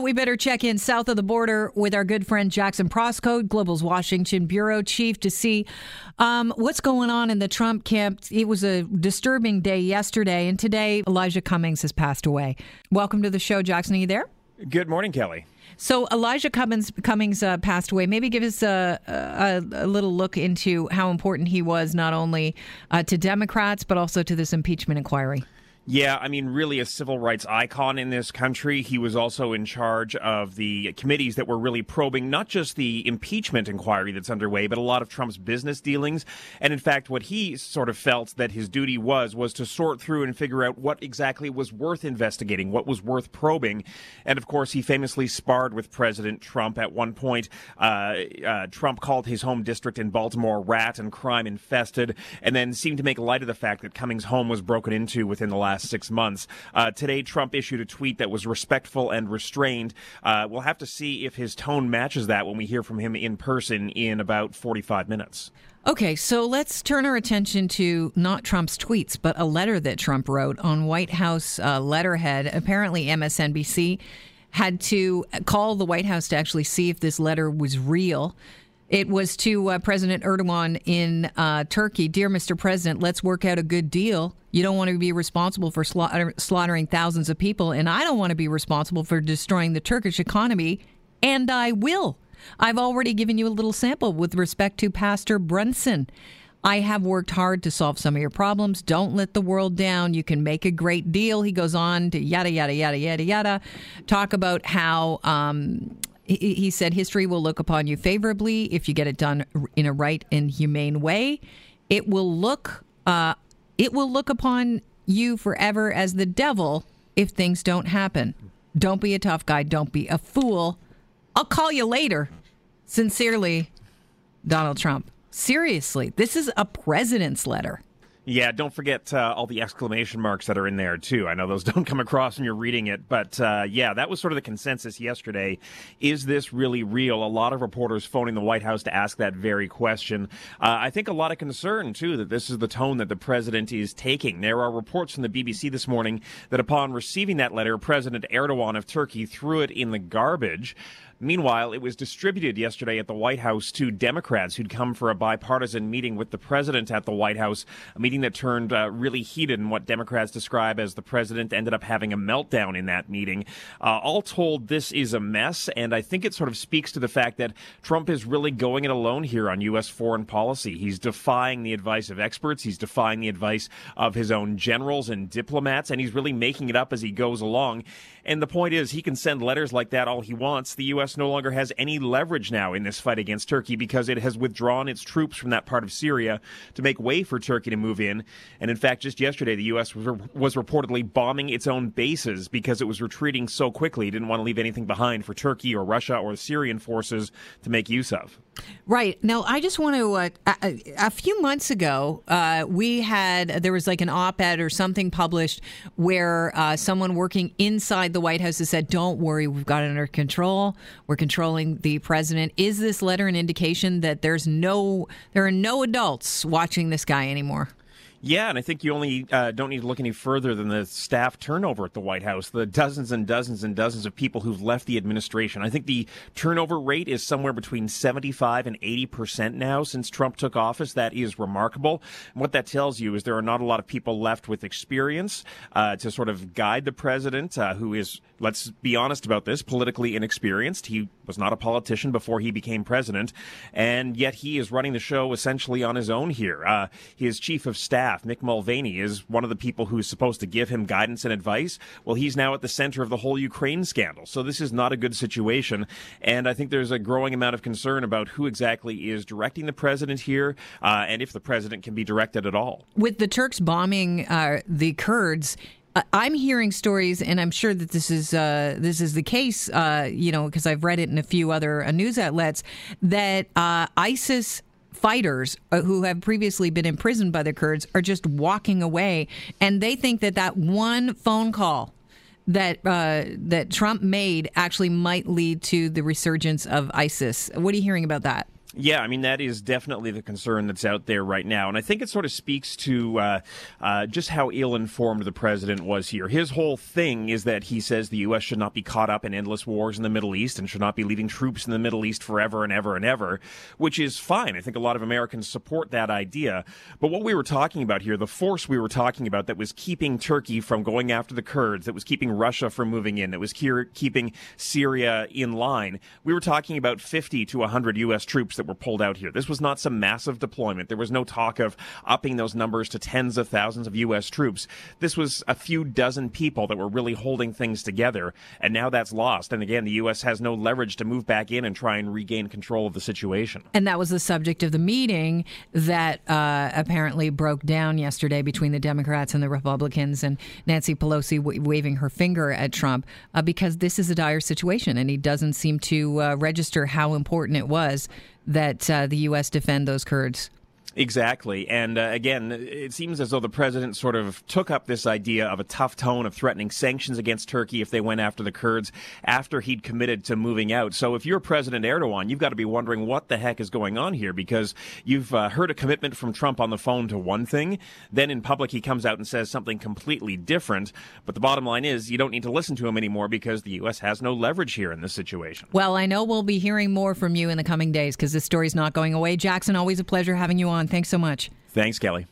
We better check in south of the border with our good friend Jackson Proskow, Global's Washington bureau chief, to see um, what's going on in the Trump camp. It was a disturbing day yesterday, and today Elijah Cummings has passed away. Welcome to the show, Jackson. Are you there? Good morning, Kelly. So Elijah Cummings, Cummings uh, passed away. Maybe give us a, a, a, little look into how important he was, not only uh, to Democrats but also to this impeachment inquiry. Yeah, I mean, really a civil rights icon in this country. He was also in charge of the committees that were really probing not just the impeachment inquiry that's underway, but a lot of Trump's business dealings. And in fact, what he sort of felt that his duty was, was to sort through and figure out what exactly was worth investigating, what was worth probing. And of course, he famously sparred with President Trump at one point. Uh, uh, Trump called his home district in Baltimore rat and crime infested, and then seemed to make light of the fact that Cummings' home was broken into within the last last six months. Uh, today, Trump issued a tweet that was respectful and restrained. Uh, we'll have to see if his tone matches that when we hear from him in person in about 45 minutes. Okay, so let's turn our attention to not Trump's tweets, but a letter that Trump wrote on White House uh, letterhead. Apparently, MSNBC had to call the White House to actually see if this letter was real. It was to uh, President Erdogan in uh, Turkey Dear Mr. President, let's work out a good deal. You don't want to be responsible for slaughter- slaughtering thousands of people, and I don't want to be responsible for destroying the Turkish economy, and I will. I've already given you a little sample with respect to Pastor Brunson. I have worked hard to solve some of your problems. Don't let the world down. You can make a great deal. He goes on to yada, yada, yada, yada, yada, talk about how um, he said history will look upon you favorably if you get it done in a right and humane way. It will look uh, it will look upon you forever as the devil if things don't happen. Don't be a tough guy. Don't be a fool. I'll call you later. Sincerely, Donald Trump. Seriously, this is a president's letter. Yeah, don't forget uh, all the exclamation marks that are in there too. I know those don't come across when you're reading it, but uh, yeah, that was sort of the consensus yesterday. Is this really real? A lot of reporters phoning the White House to ask that very question. Uh, I think a lot of concern too that this is the tone that the president is taking. There are reports from the BBC this morning that upon receiving that letter, President Erdogan of Turkey threw it in the garbage. Meanwhile, it was distributed yesterday at the White House to Democrats who'd come for a bipartisan meeting with the president at the White House, a meeting that turned uh, really heated and what Democrats describe as the president ended up having a meltdown in that meeting. Uh, all told, this is a mess, and I think it sort of speaks to the fact that Trump is really going it alone here on U.S. foreign policy. He's defying the advice of experts, he's defying the advice of his own generals and diplomats, and he's really making it up as he goes along. And the point is, he can send letters like that all he wants. The U.S. No longer has any leverage now in this fight against Turkey because it has withdrawn its troops from that part of Syria to make way for Turkey to move in. And in fact, just yesterday, the U.S. was, was reportedly bombing its own bases because it was retreating so quickly. It didn't want to leave anything behind for Turkey or Russia or the Syrian forces to make use of. Right. Now, I just want to. Uh, a, a, few months ago, uh, we had there was like an op-ed or something published where uh, someone working inside the White House has said, "Don't worry, we've got it under control. We're controlling the president." Is this letter an indication that there's no there are no adults watching this guy anymore? Yeah, and I think you only uh, don't need to look any further than the staff turnover at the White House, the dozens and dozens and dozens of people who've left the administration. I think the turnover rate is somewhere between 75 and 80 percent now since Trump took office. That is remarkable. And what that tells you is there are not a lot of people left with experience uh, to sort of guide the president, uh, who is, let's be honest about this, politically inexperienced. He was not a politician before he became president, and yet he is running the show essentially on his own here. Uh, his chief of staff staff, Mick Mulvaney, is one of the people who's supposed to give him guidance and advice. Well, he's now at the center of the whole Ukraine scandal. So this is not a good situation. And I think there's a growing amount of concern about who exactly is directing the president here uh, and if the president can be directed at all. With the Turks bombing uh, the Kurds, I'm hearing stories, and I'm sure that this is uh, this is the case. Uh, you know, because I've read it in a few other uh, news outlets that uh, ISIS fighters uh, who have previously been imprisoned by the Kurds are just walking away, and they think that that one phone call that uh, that Trump made actually might lead to the resurgence of ISIS. What are you hearing about that? Yeah, I mean, that is definitely the concern that's out there right now. And I think it sort of speaks to uh, uh, just how ill informed the president was here. His whole thing is that he says the U.S. should not be caught up in endless wars in the Middle East and should not be leaving troops in the Middle East forever and ever and ever, which is fine. I think a lot of Americans support that idea. But what we were talking about here, the force we were talking about that was keeping Turkey from going after the Kurds, that was keeping Russia from moving in, that was keeping Syria in line, we were talking about 50 to 100 U.S. troops that that were pulled out here. This was not some massive deployment. There was no talk of upping those numbers to tens of thousands of U.S. troops. This was a few dozen people that were really holding things together, and now that's lost. And again, the U.S. has no leverage to move back in and try and regain control of the situation. And that was the subject of the meeting that uh, apparently broke down yesterday between the Democrats and the Republicans, and Nancy Pelosi w- waving her finger at Trump uh, because this is a dire situation, and he doesn't seem to uh, register how important it was that uh, the U.S. defend those Kurds. Exactly. And uh, again, it seems as though the president sort of took up this idea of a tough tone of threatening sanctions against Turkey if they went after the Kurds after he'd committed to moving out. So if you're President Erdogan, you've got to be wondering what the heck is going on here because you've uh, heard a commitment from Trump on the phone to one thing. Then in public, he comes out and says something completely different. But the bottom line is you don't need to listen to him anymore because the U.S. has no leverage here in this situation. Well, I know we'll be hearing more from you in the coming days because this story's not going away. Jackson, always a pleasure having you on. Thanks so much. Thanks, Kelly.